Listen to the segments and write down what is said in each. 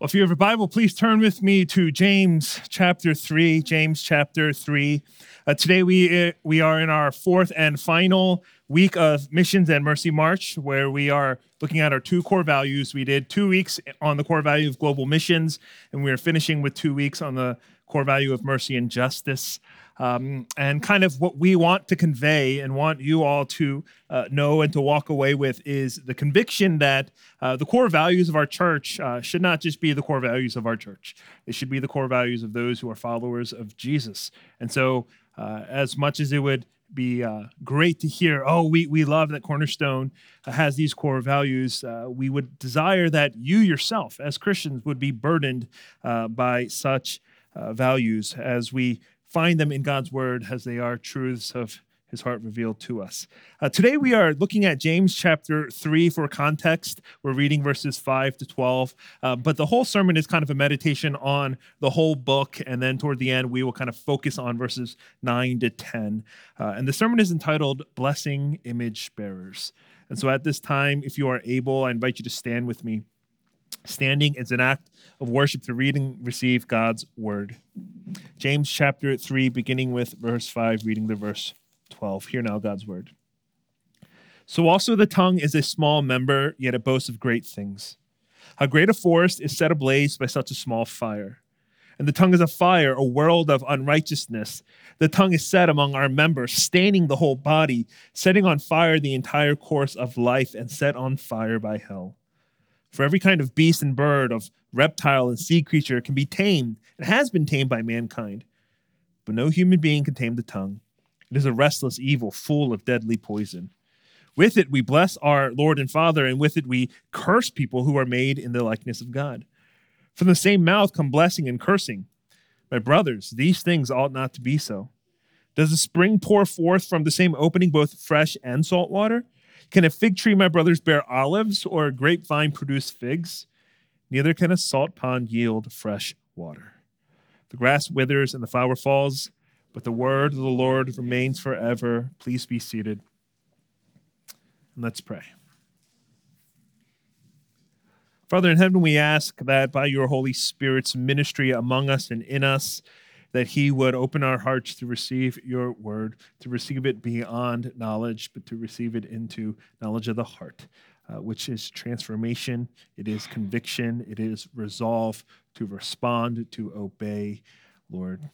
Well, if you have a Bible, please turn with me to James chapter 3. James chapter 3. Uh, today we, uh, we are in our fourth and final week of Missions and Mercy March, where we are looking at our two core values. We did two weeks on the core value of global missions, and we are finishing with two weeks on the core value of mercy and justice um, and kind of what we want to convey and want you all to uh, know and to walk away with is the conviction that uh, the core values of our church uh, should not just be the core values of our church, they should be the core values of those who are followers of Jesus. And so, uh, as much as it would be uh, great to hear, oh, we, we love that Cornerstone has these core values. Uh, we would desire that you yourself, as Christians, would be burdened by such uh, values as we find them in God's word as they are truths of his heart revealed to us. Uh, today we are looking at James chapter 3 for context. We're reading verses 5 to 12, uh, but the whole sermon is kind of a meditation on the whole book. And then toward the end, we will kind of focus on verses 9 to 10. Uh, and the sermon is entitled Blessing Image Bearers. And so at this time, if you are able, I invite you to stand with me. Standing is an act of worship to read and receive God's word. James chapter 3, beginning with verse 5, reading the verse 12. Hear now God's word. So also the tongue is a small member, yet it boasts of great things. How great a forest is set ablaze by such a small fire. And the tongue is a fire, a world of unrighteousness. The tongue is set among our members, staining the whole body, setting on fire the entire course of life, and set on fire by hell. For every kind of beast and bird, of reptile and sea creature can be tamed and has been tamed by mankind. But no human being can tame the tongue. It is a restless evil full of deadly poison. With it we bless our Lord and Father, and with it we curse people who are made in the likeness of God. From the same mouth come blessing and cursing. My brothers, these things ought not to be so. Does the spring pour forth from the same opening both fresh and salt water? Can a fig tree, my brothers, bear olives, or a grapevine produce figs? Neither can a salt pond yield fresh water. The grass withers and the flower falls, but the word of the Lord remains forever. Please be seated. And let's pray. Father in heaven, we ask that by your Holy Spirit's ministry among us and in us, that He would open our hearts to receive your word, to receive it beyond knowledge, but to receive it into knowledge of the heart, uh, which is transformation, it is conviction, it is resolve to respond, to obey, Lord,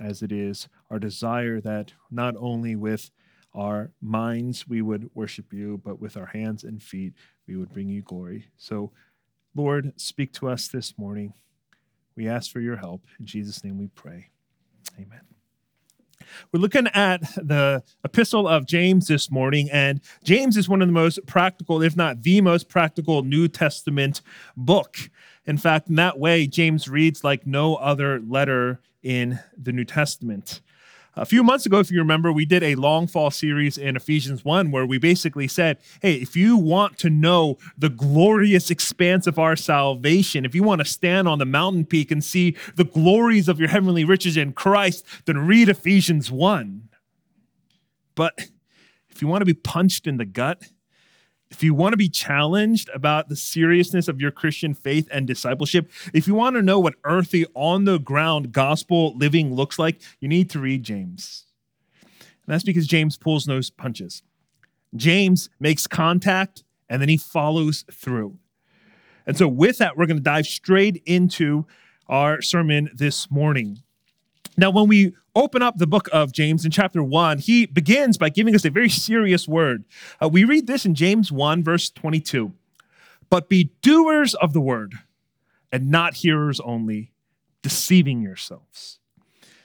as it is our desire that not only with our minds we would worship you, but with our hands and feet we would bring you glory. So, Lord, speak to us this morning. We ask for your help. In Jesus' name we pray. Amen. We're looking at the epistle of James this morning, and James is one of the most practical, if not the most practical, New Testament book. In fact, in that way, James reads like no other letter in the New Testament. A few months ago, if you remember, we did a long fall series in Ephesians 1 where we basically said, hey, if you want to know the glorious expanse of our salvation, if you want to stand on the mountain peak and see the glories of your heavenly riches in Christ, then read Ephesians 1. But if you want to be punched in the gut, if you want to be challenged about the seriousness of your Christian faith and discipleship, if you want to know what earthy, on the ground gospel living looks like, you need to read James. And that's because James pulls no punches. James makes contact and then he follows through. And so, with that, we're going to dive straight into our sermon this morning. Now, when we open up the book of James in chapter 1, he begins by giving us a very serious word. Uh, we read this in James 1, verse 22 But be doers of the word and not hearers only, deceiving yourselves.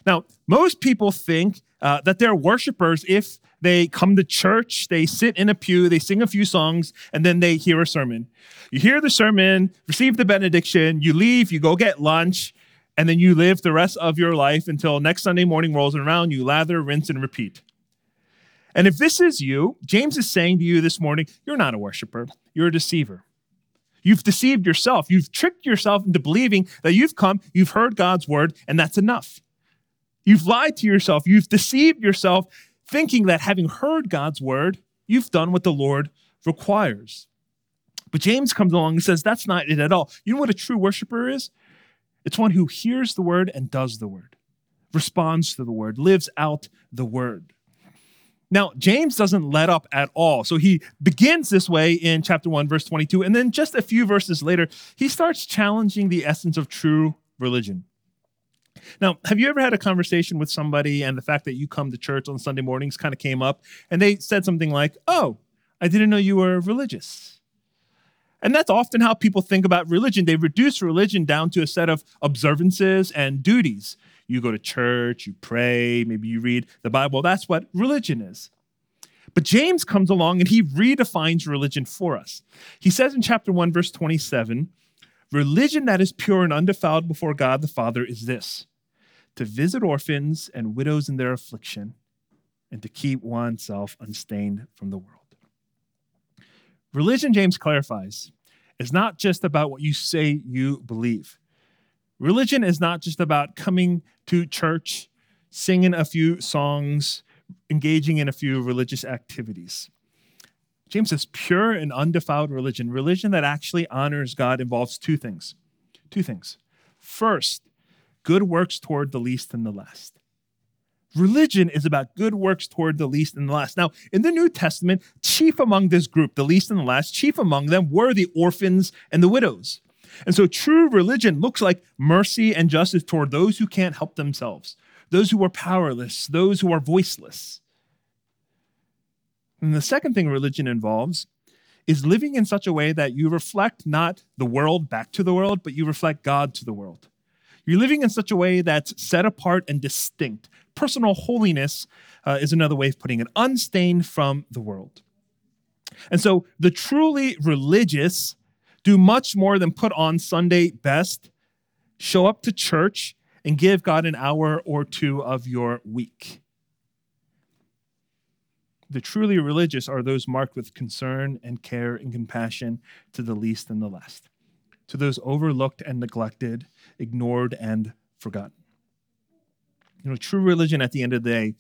Now, most people think uh, that they're worshipers if they come to church, they sit in a pew, they sing a few songs, and then they hear a sermon. You hear the sermon, receive the benediction, you leave, you go get lunch, and then you live the rest of your life until next Sunday morning rolls around, you lather, rinse, and repeat. And if this is you, James is saying to you this morning, you're not a worshiper, you're a deceiver. You've deceived yourself. You've tricked yourself into believing that you've come, you've heard God's word, and that's enough. You've lied to yourself. You've deceived yourself, thinking that having heard God's word, you've done what the Lord requires. But James comes along and says that's not it at all. You know what a true worshiper is? It's one who hears the word and does the word, responds to the word, lives out the word. Now, James doesn't let up at all. So he begins this way in chapter 1, verse 22. And then just a few verses later, he starts challenging the essence of true religion. Now, have you ever had a conversation with somebody and the fact that you come to church on Sunday mornings kind of came up and they said something like, Oh, I didn't know you were religious? And that's often how people think about religion. They reduce religion down to a set of observances and duties. You go to church, you pray, maybe you read the Bible. That's what religion is. But James comes along and he redefines religion for us. He says in chapter 1, verse 27 Religion that is pure and undefiled before God the Father is this to visit orphans and widows in their affliction, and to keep oneself unstained from the world. Religion, James clarifies, is not just about what you say you believe. Religion is not just about coming to church, singing a few songs, engaging in a few religious activities. James says pure and undefiled religion, religion that actually honors God, involves two things. Two things. First, good works toward the least and the last. Religion is about good works toward the least and the last. Now, in the New Testament, chief among this group, the least and the last, chief among them were the orphans and the widows. And so true religion looks like mercy and justice toward those who can't help themselves, those who are powerless, those who are voiceless. And the second thing religion involves is living in such a way that you reflect not the world back to the world, but you reflect God to the world. You're living in such a way that's set apart and distinct. Personal holiness uh, is another way of putting it, unstained from the world. And so the truly religious do much more than put on Sunday best, show up to church, and give God an hour or two of your week. The truly religious are those marked with concern and care and compassion to the least and the less to those overlooked and neglected, ignored and forgotten. You know, true religion at the end of the day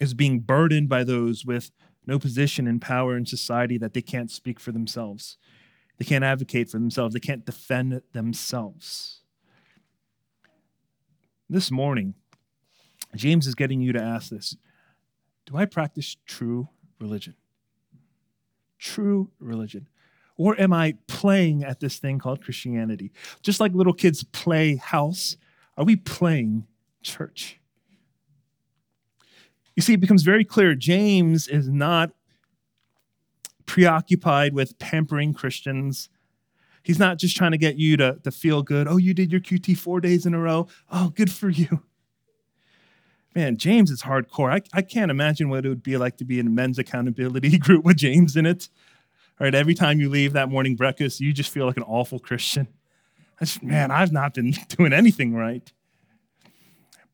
is being burdened by those with no position and power in society that they can't speak for themselves. They can't advocate for themselves. They can't defend themselves. This morning, James is getting you to ask this Do I practice true religion? True religion. Or am I playing at this thing called Christianity? Just like little kids play house, are we playing church? You see, it becomes very clear James is not preoccupied with pampering Christians. He's not just trying to get you to, to feel good. Oh, you did your QT four days in a row. Oh, good for you. Man, James is hardcore. I, I can't imagine what it would be like to be in a men's accountability group with James in it. All right, every time you leave that morning breakfast, you just feel like an awful Christian. Man, I've not been doing anything right.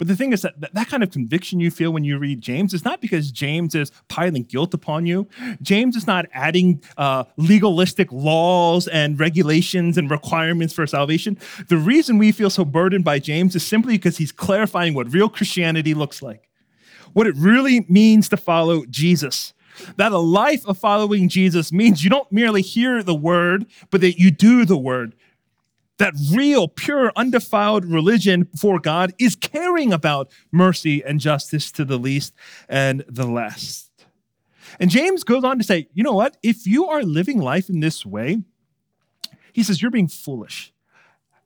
But the thing is that that kind of conviction you feel when you read James is not because James is piling guilt upon you. James is not adding uh, legalistic laws and regulations and requirements for salvation. The reason we feel so burdened by James is simply because he's clarifying what real Christianity looks like, what it really means to follow Jesus that a life of following Jesus means you don't merely hear the word, but that you do the word. That real, pure, undefiled religion before God is caring about mercy and justice to the least and the less. And James goes on to say, you know what? If you are living life in this way, he says, you're being foolish.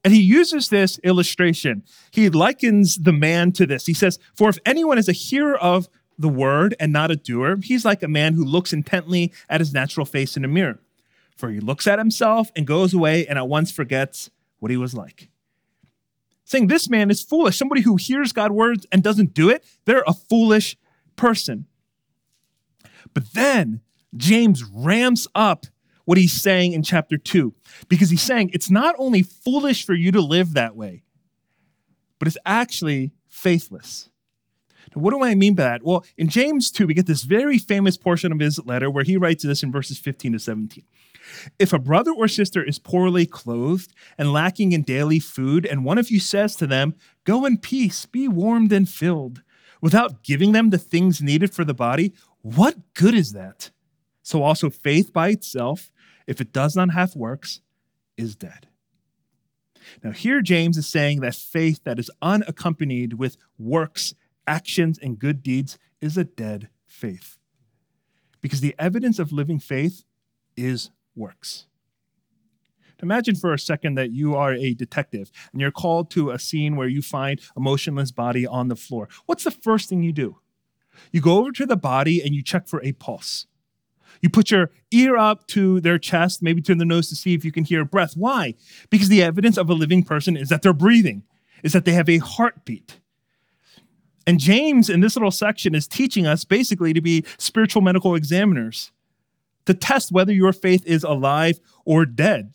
And he uses this illustration. He likens the man to this. He says, For if anyone is a hearer of the word and not a doer, he's like a man who looks intently at his natural face in a mirror. For he looks at himself and goes away and at once forgets what he was like. Saying this man is foolish. Somebody who hears God's words and doesn't do it, they're a foolish person. But then James ramps up what he's saying in chapter 2 because he's saying it's not only foolish for you to live that way, but it's actually faithless. Now, What do I mean by that? Well, in James 2, we get this very famous portion of his letter where he writes this in verses 15 to 17. If a brother or sister is poorly clothed and lacking in daily food, and one of you says to them, Go in peace, be warmed and filled, without giving them the things needed for the body, what good is that? So also faith by itself, if it does not have works, is dead. Now, here James is saying that faith that is unaccompanied with works, actions, and good deeds is a dead faith. Because the evidence of living faith is works. Imagine for a second that you are a detective and you're called to a scene where you find a motionless body on the floor. What's the first thing you do? You go over to the body and you check for a pulse. You put your ear up to their chest, maybe turn the nose to see if you can hear a breath. Why? Because the evidence of a living person is that they're breathing, is that they have a heartbeat. And James, in this little section, is teaching us basically to be spiritual medical examiners, to test whether your faith is alive or dead.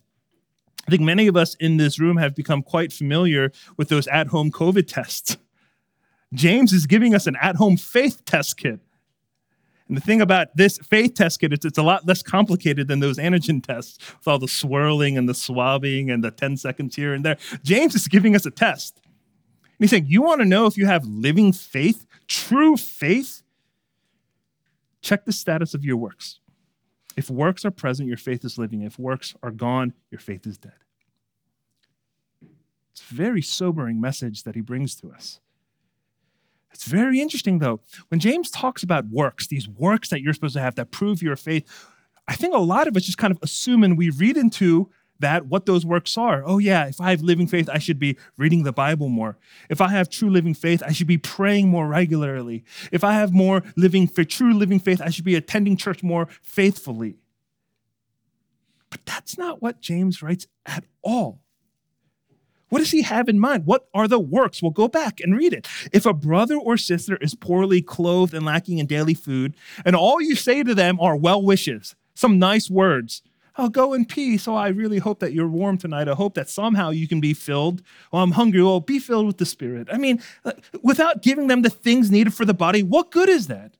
I think many of us in this room have become quite familiar with those at home COVID tests. James is giving us an at home faith test kit. And the thing about this faith test kit is it's a lot less complicated than those antigen tests with all the swirling and the swabbing and the 10 seconds here and there. James is giving us a test. And he's saying, You want to know if you have living faith, true faith? Check the status of your works. If works are present, your faith is living. If works are gone, your faith is dead. It's a very sobering message that he brings to us. It's very interesting, though. When James talks about works, these works that you're supposed to have that prove your faith, I think a lot of us just kind of assume and we read into that what those works are. Oh, yeah, if I have living faith, I should be reading the Bible more. If I have true living faith, I should be praying more regularly. If I have more living for true living faith, I should be attending church more faithfully. But that's not what James writes at all. What does he have in mind? What are the works? Well, go back and read it. If a brother or sister is poorly clothed and lacking in daily food, and all you say to them are well wishes, some nice words, oh, go in peace. Oh, I really hope that you're warm tonight. I hope that somehow you can be filled. Oh, I'm hungry. Oh, be filled with the Spirit. I mean, uh, without giving them the things needed for the body, what good is that?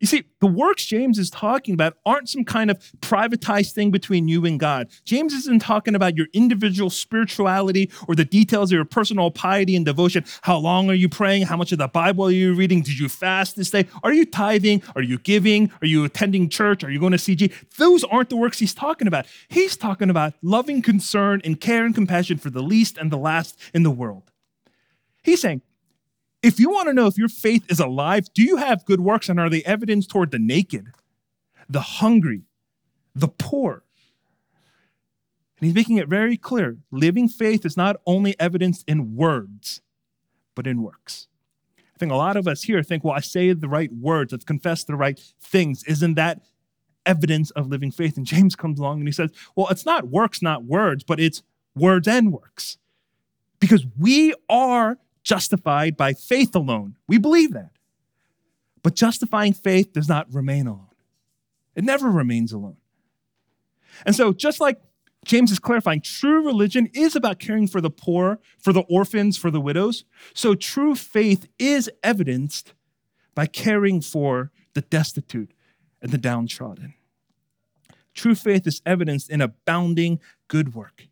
You see, the works James is talking about aren't some kind of privatized thing between you and God. James isn't talking about your individual spirituality or the details of your personal piety and devotion. How long are you praying? How much of the Bible are you reading? Did you fast this day? Are you tithing? Are you giving? Are you attending church? Are you going to CG? Those aren't the works he's talking about. He's talking about loving concern and care and compassion for the least and the last in the world. He's saying, if you want to know if your faith is alive, do you have good works and are they evidence toward the naked, the hungry, the poor? And he's making it very clear living faith is not only evidenced in words, but in works. I think a lot of us here think, well, I say the right words, I've confessed the right things. Isn't that evidence of living faith? And James comes along and he says, well, it's not works, not words, but it's words and works. Because we are justified by faith alone. We believe that. But justifying faith does not remain alone, it never remains alone. And so, just like James is clarifying, true religion is about caring for the poor, for the orphans, for the widows. So, true faith is evidenced by caring for the destitute and the downtrodden. True faith is evidenced in abounding good work,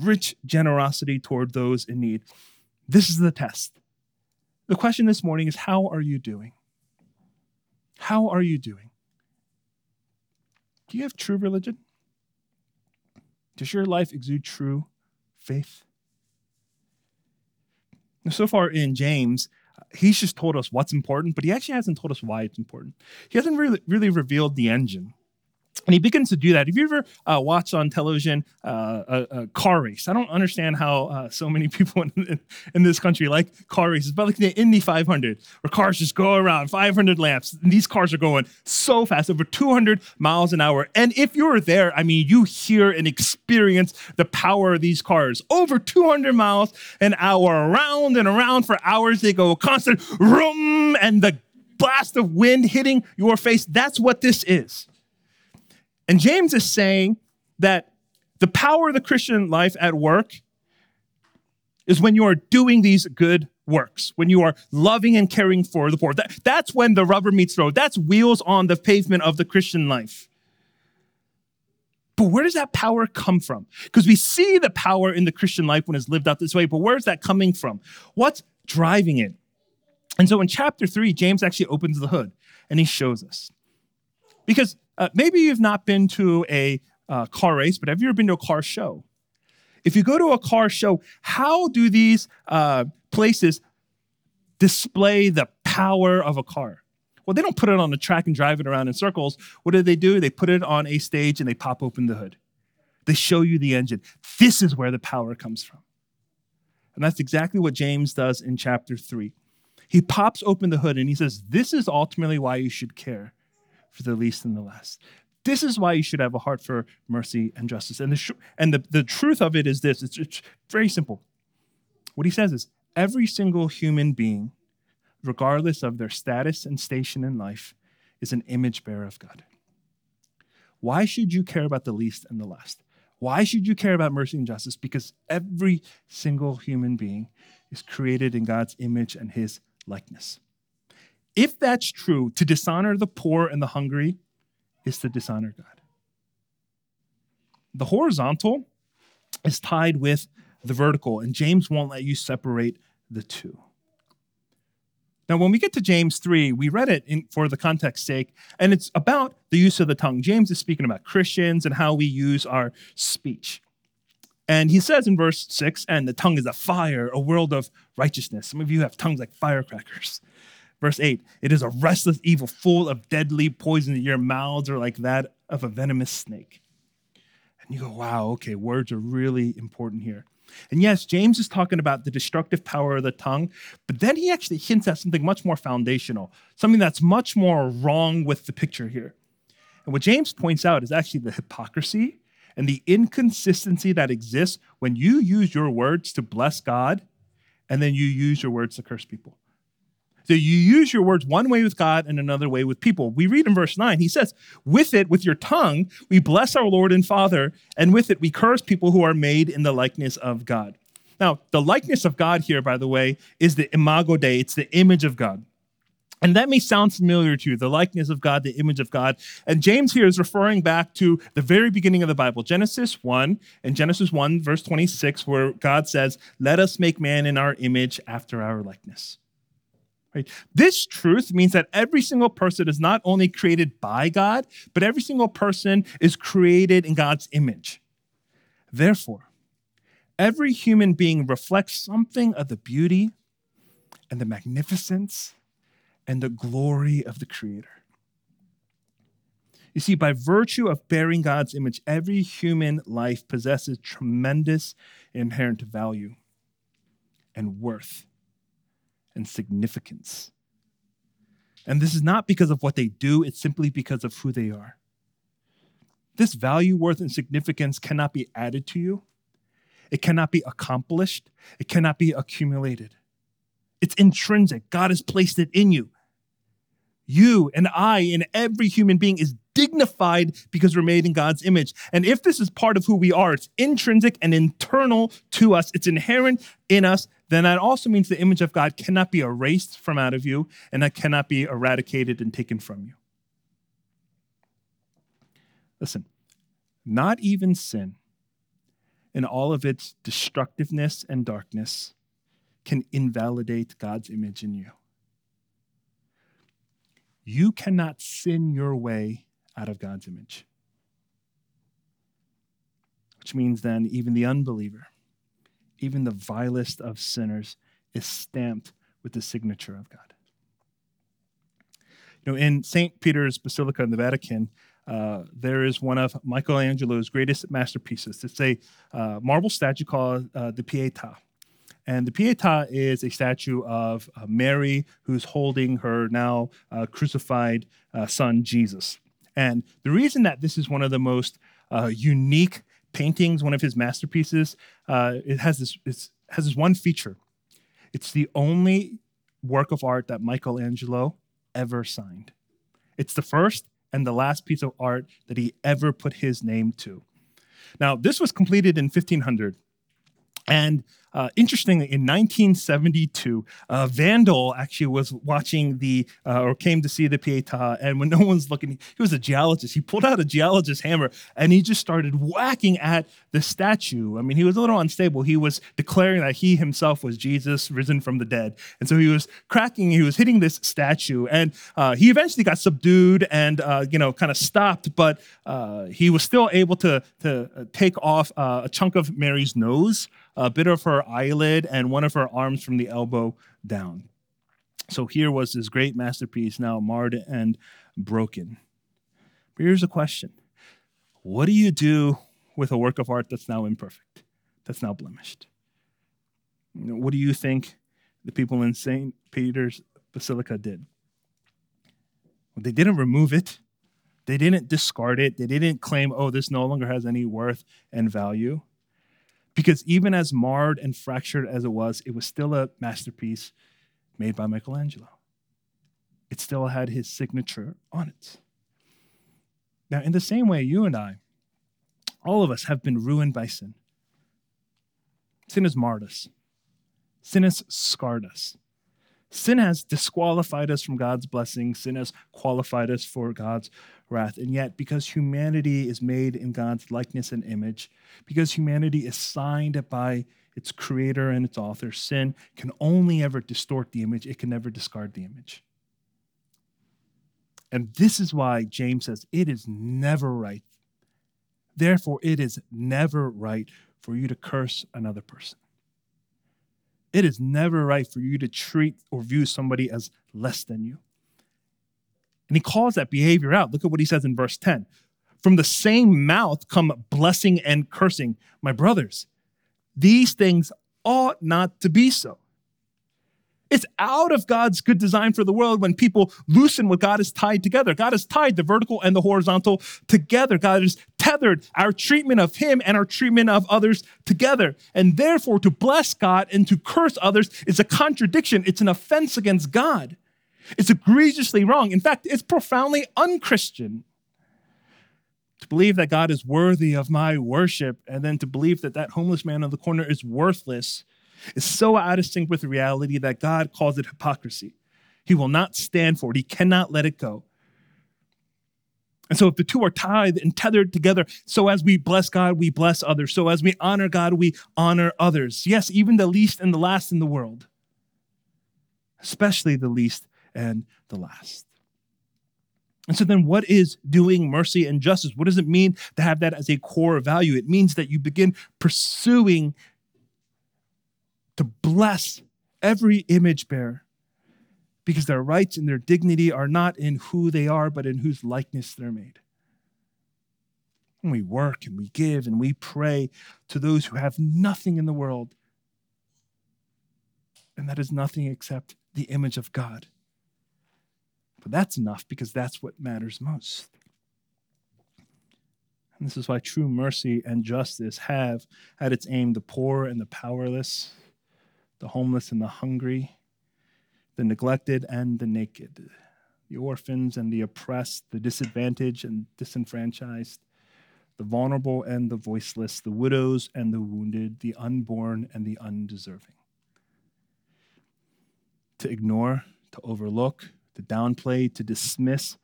rich generosity toward those in need. This is the test. The question this morning is how are you doing? How are you doing? Do you have true religion? Does your life exude true faith? Now, so far in James, he's just told us what's important, but he actually hasn't told us why it's important. He hasn't really, really revealed the engine. And he begins to do that. Have you ever uh, watched on television uh, a, a, car race? I don't understand how uh, so many people in, in, this country like car races, but like the Indy 500, where cars just go around 500 laps. And these cars are going so fast, over 200 miles an hour. And if you're there, I mean, you hear and experience the power of these cars. Over 200 miles an hour, around and around for hours. They go constant room and the blast of wind hitting your face. That's what this is. And James is saying that the power of the Christian life at work is when you are doing these good works, when you are loving and caring for the poor. That, that's when the rubber meets the road. That's wheels on the pavement of the Christian life. But where does that power come from? Because we see the power in the Christian life when it's lived out this way, but where's that coming from? What's driving it? And so in chapter three, James actually opens the hood and he shows us. Because Uh, maybe you've not been to a uh, car race, but have you ever been to a car show? If you go to a car show, how do these uh, places display the power of a car? Well, they don't put it on the track and drive it around in circles. What do they do? They put it on a stage and they pop open the hood. They show you the engine. This is where the power comes from. And that's exactly what James does in chapter 3. He pops open the hood and he says, This is ultimately why you should care for the least and the last. This is why you should have a heart for mercy and justice. And the, sh- and the, the truth of it is this it's, it's very simple. What he says is every single human being, regardless of their status and station in life, is an image bearer of God. Why should you care about the least and the last? Why should you care about mercy and justice? Because every single human being is created in God's image and his likeness. If that's true, to dishonor the poor and the hungry is to dishonor God. The horizontal is tied with the vertical, and James won't let you separate the two. Now, when we get to James 3, we read it in, for the context sake, and it's about the use of the tongue. James is speaking about Christians and how we use our speech. And he says in verse 6, and the tongue is a fire, a world of righteousness. Some of you have tongues like firecrackers. Verse 8, it is a restless evil full of deadly poison. Your mouths are like that of a venomous snake. And you go, wow, okay, words are really important here. And yes, James is talking about the destructive power of the tongue, but then he actually hints at something much more foundational, something that's much more wrong with the picture here. And what James points out is actually the hypocrisy and the inconsistency that exists when you use your words to bless God and then you use your words to curse people. So you use your words one way with God and another way with people. We read in verse 9, he says, With it, with your tongue, we bless our Lord and Father, and with it, we curse people who are made in the likeness of God. Now, the likeness of God here, by the way, is the imago Dei, it's the image of God. And that may sound familiar to you, the likeness of God, the image of God. And James here is referring back to the very beginning of the Bible, Genesis 1, and Genesis 1, verse 26, where God says, Let us make man in our image after our likeness. Right? This truth means that every single person is not only created by God, but every single person is created in God's image. Therefore, every human being reflects something of the beauty and the magnificence and the glory of the Creator. You see, by virtue of bearing God's image, every human life possesses tremendous inherent value and worth and significance. And this is not because of what they do, it's simply because of who they are. This value, worth, and significance cannot be added to you, it cannot be accomplished, it cannot be accumulated. It's intrinsic. God has placed it in you. You and I and every human being is dignified because we're made in God's image. And if this is part of who we are, it's intrinsic and internal to us, it's inherent in us, then that also means the image of God cannot be erased from out of you and that cannot be eradicated and taken from you. Listen, not even sin, in all of its destructiveness and darkness, can invalidate God's image in you. You cannot sin your way out of God's image. Which means then, even the unbeliever, even the vilest of sinners, is stamped with the signature of God. You know, in St. Peter's Basilica in the Vatican, uh, there is one of Michelangelo's greatest masterpieces. It's a uh, marble statue called uh, the Pietà. And the Pietà is a statue of uh, Mary who's holding her now uh, crucified uh, son, Jesus. And the reason that this is one of the most uh, unique paintings, one of his masterpieces, uh, it has this, it has this one feature. It's the only work of art that Michelangelo ever signed. It's the first and the last piece of art that he ever put his name to. Now, this was completed in 1500. And Uh, interestingly, in 1972, uh, Vandal actually was watching the, uh, or came to see the Pietà, and when no one's looking, he was a geologist. He pulled out a geologist hammer and he just started whacking at the statue. I mean, he was a little unstable. He was declaring that he himself was Jesus risen from the dead. And so he was cracking, he was hitting this statue, and uh, he eventually got subdued and, uh, you know, kind of stopped, but uh, he was still able to, to take off a chunk of Mary's nose a bit of her eyelid, and one of her arms from the elbow down. So here was this great masterpiece now marred and broken. But here's a question What do you do with a work of art that's now imperfect, that's now blemished? What do you think the people in St. Peter's Basilica did? Well, they didn't remove it. They didn't discard it. They didn't claim, oh, this no longer has any worth and value. Because even as marred and fractured as it was, it was still a masterpiece made by Michelangelo. It still had his signature on it. Now, in the same way, you and I, all of us have been ruined by sin. Sin has marred us, sin has scarred us. Sin has disqualified us from God's blessing. Sin has qualified us for God's wrath. And yet, because humanity is made in God's likeness and image, because humanity is signed by its creator and its author, sin can only ever distort the image, it can never discard the image. And this is why James says it is never right. Therefore, it is never right for you to curse another person. It is never right for you to treat or view somebody as less than you. And he calls that behavior out. Look at what he says in verse 10. From the same mouth come blessing and cursing. My brothers, these things ought not to be so. It's out of God's good design for the world when people loosen what God has tied together. God has tied the vertical and the horizontal together. God has tethered our treatment of Him and our treatment of others together. And therefore, to bless God and to curse others is a contradiction, it's an offense against God. It's egregiously wrong. In fact, it's profoundly unchristian. To believe that God is worthy of my worship and then to believe that that homeless man on the corner is worthless is so out of sync with reality that God calls it hypocrisy. He will not stand for it, He cannot let it go. And so, if the two are tied and tethered together, so as we bless God, we bless others. So as we honor God, we honor others. Yes, even the least and the last in the world, especially the least and the last. And so, then what is doing mercy and justice? What does it mean to have that as a core value? It means that you begin pursuing to bless every image bearer because their rights and their dignity are not in who they are, but in whose likeness they're made. And we work and we give and we pray to those who have nothing in the world, and that is nothing except the image of God. But that's enough because that's what matters most. And this is why true mercy and justice have at its aim the poor and the powerless the homeless and the hungry, the neglected and the naked, the orphans and the oppressed, the disadvantaged and disenfranchised, the vulnerable and the voiceless, the widows and the wounded, the unborn and the undeserving. To ignore, to overlook, to downplay, to dismiss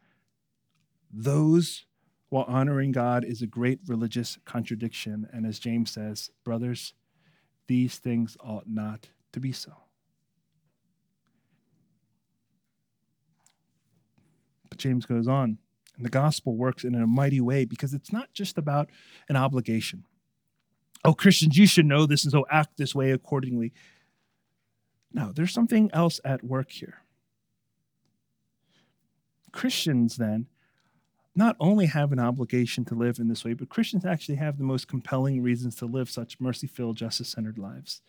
those while honoring God is a great religious contradiction. And as James says, brothers, these things ought not to be so. But James goes on, and the gospel works in a mighty way because it's not just about an obligation. Oh, Christians, you should know this and so act this way accordingly. No, there's something else at work here. Christians, then, not only have an obligation to live in this way, but Christians actually have the most compelling reasons to live such mercy filled, justice centered lives.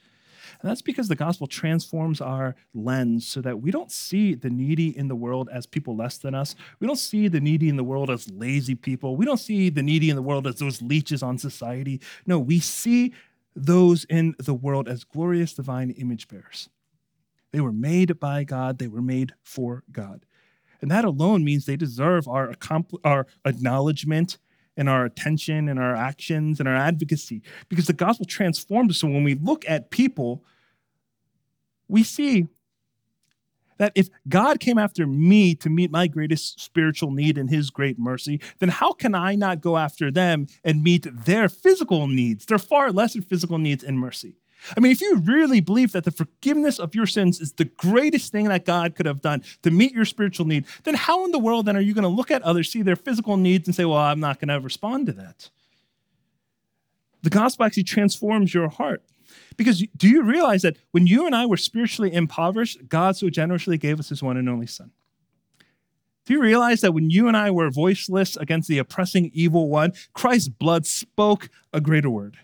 And that's because the gospel transforms our lens so that we don't see the needy in the world as people less than us. We don't see the needy in the world as lazy people. We don't see the needy in the world as those leeches on society. No, we see those in the world as glorious divine image bearers. They were made by God, they were made for God. And that alone means they deserve our, our acknowledgement in our attention, in our actions, in our advocacy, because the gospel transforms us. So when we look at people, we see that if God came after me to meet my greatest spiritual need in his great mercy, then how can I not go after them and meet their physical needs, their far lesser physical needs in mercy? I mean, if you really believe that the forgiveness of your sins is the greatest thing that God could have done to meet your spiritual need, then how in the world then are you going to look at others, see their physical needs, and say, well, I'm not going to respond to that? The gospel actually transforms your heart. Because do you realize that when you and I were spiritually impoverished, God so generously gave us his one and only Son? Do you realize that when you and I were voiceless against the oppressing evil one, Christ's blood spoke a greater word?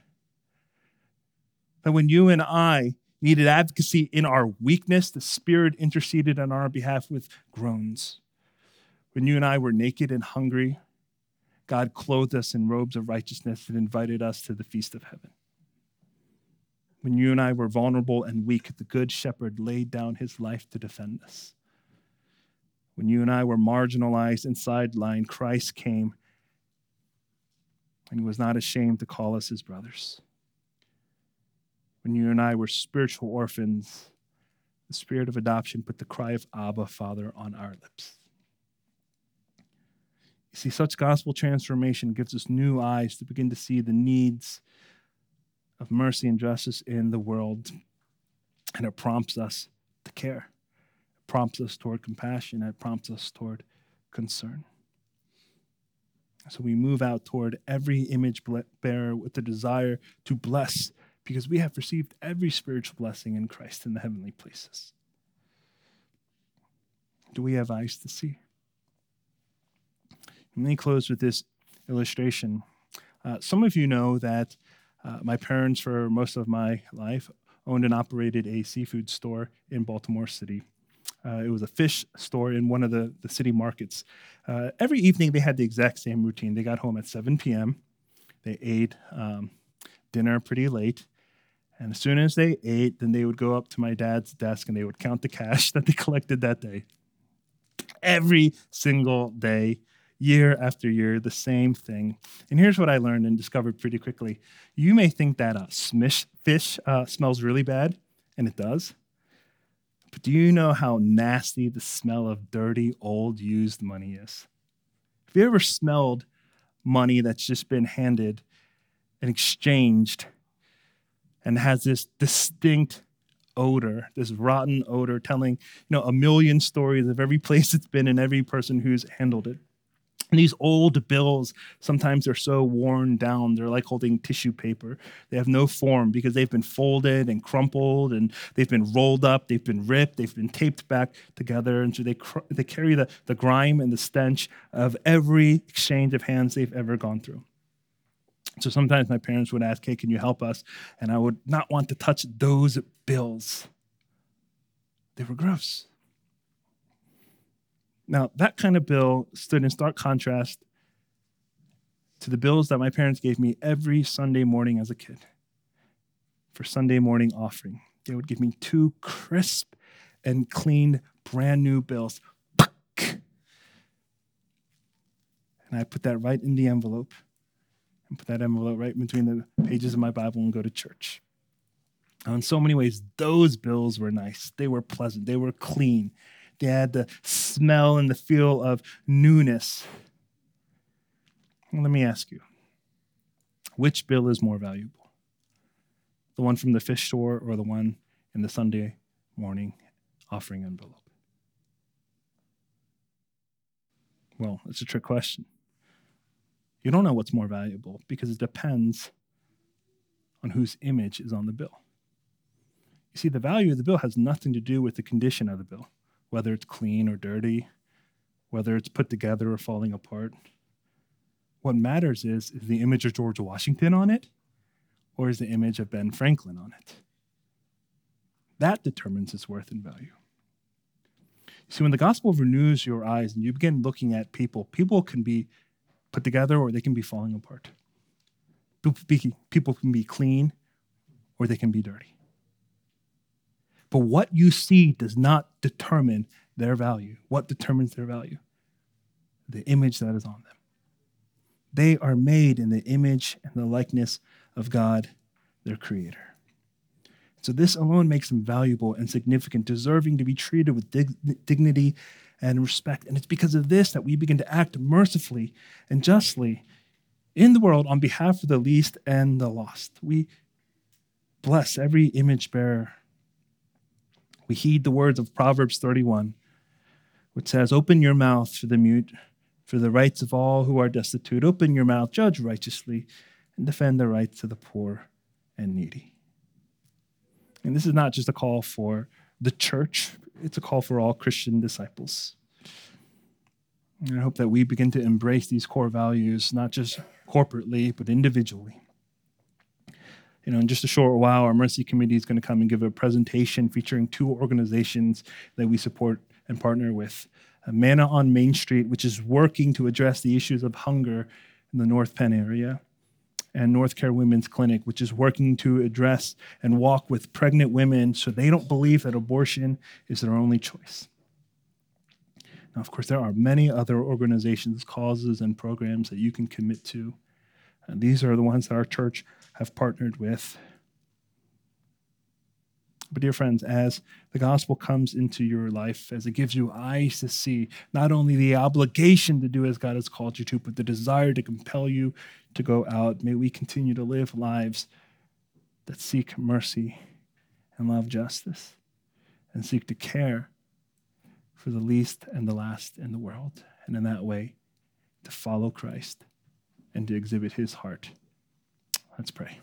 That when you and I needed advocacy in our weakness, the Spirit interceded on our behalf with groans. When you and I were naked and hungry, God clothed us in robes of righteousness and invited us to the feast of heaven. When you and I were vulnerable and weak, the Good Shepherd laid down his life to defend us. When you and I were marginalized and sidelined, Christ came and he was not ashamed to call us his brothers when you and I were spiritual orphans, the spirit of adoption put the cry of Abba, Father, on our lips. You see, such gospel transformation gives us new eyes to begin to see the needs of mercy and justice in the world, and it prompts us to care. It prompts us toward compassion. It prompts us toward concern. So we move out toward every image bearer with the desire to bless because we have received every spiritual blessing in Christ in the heavenly places. Do we have eyes to see? Let me close with this illustration. Uh, some of you know that uh, my parents, for most of my life, owned and operated a seafood store in Baltimore City. Uh, it was a fish store in one of the, the city markets. Uh, every evening, they had the exact same routine. They got home at 7 p.m., they ate um, dinner pretty late, and as soon as they ate, then they would go up to my dad's desk and they would count the cash that they collected that day. Every single day, year after year, the same thing. And here's what I learned and discovered pretty quickly. You may think that a smish fish uh, smells really bad, and it does. But do you know how nasty the smell of dirty, old, used money is? Have you ever smelled money that's just been handed and exchanged and has this distinct odor, this rotten odor, telling you know a million stories of every place it's been and every person who's handled it. And these old bills, sometimes they're so worn down, they're like holding tissue paper. They have no form because they've been folded and crumpled and they've been rolled up, they've been ripped, they've been taped back together. And so they, cr- they carry the, the grime and the stench of every exchange of hands they've ever gone through. So sometimes my parents would ask, Hey, can you help us? And I would not want to touch those bills. They were gross. Now, that kind of bill stood in stark contrast to the bills that my parents gave me every Sunday morning as a kid for Sunday morning offering. They would give me two crisp and clean, brand new bills. And I put that right in the envelope and put that envelope right between the pages of my Bible and go to church. In so many ways, those bills were nice. They were pleasant. They were clean. They had the smell and the feel of newness. Let me ask you which bill is more valuable? The one from the fish store or the one in the Sunday morning offering envelope? Well, it's a trick question. You don't know what's more valuable because it depends on whose image is on the bill. You see, the value of the bill has nothing to do with the condition of the bill, whether it's clean or dirty, whether it's put together or falling apart. What matters is is the image of George Washington on it, or is the image of Ben Franklin on it? That determines its worth and value. See, when the gospel renews your eyes and you begin looking at people, people can be put together or they can be falling apart. People can be clean or they can be dirty. But what you see does not determine their value. What determines their value? The image that is on them. They are made in the image and the likeness of God, their creator. So, this alone makes them valuable and significant, deserving to be treated with dig- dignity and respect. And it's because of this that we begin to act mercifully and justly in the world on behalf of the least and the lost. We bless every image bearer. We heed the words of Proverbs 31, which says, Open your mouth for the mute, for the rights of all who are destitute. Open your mouth, judge righteously, and defend the rights of the poor and needy. And this is not just a call for the church, it's a call for all Christian disciples. And I hope that we begin to embrace these core values, not just corporately, but individually. You know, in just a short while, our Mercy Committee is going to come and give a presentation featuring two organizations that we support and partner with. Uh, Manna on Main Street, which is working to address the issues of hunger in the North Penn area, and North Care Women's Clinic, which is working to address and walk with pregnant women so they don't believe that abortion is their only choice. Now, of course, there are many other organizations, causes, and programs that you can commit to. And these are the ones that our church have partnered with. But, dear friends, as the gospel comes into your life, as it gives you eyes to see not only the obligation to do as God has called you to, but the desire to compel you to go out, may we continue to live lives that seek mercy and love justice and seek to care for the least and the last in the world. And in that way, to follow Christ and to exhibit his heart. Let's pray.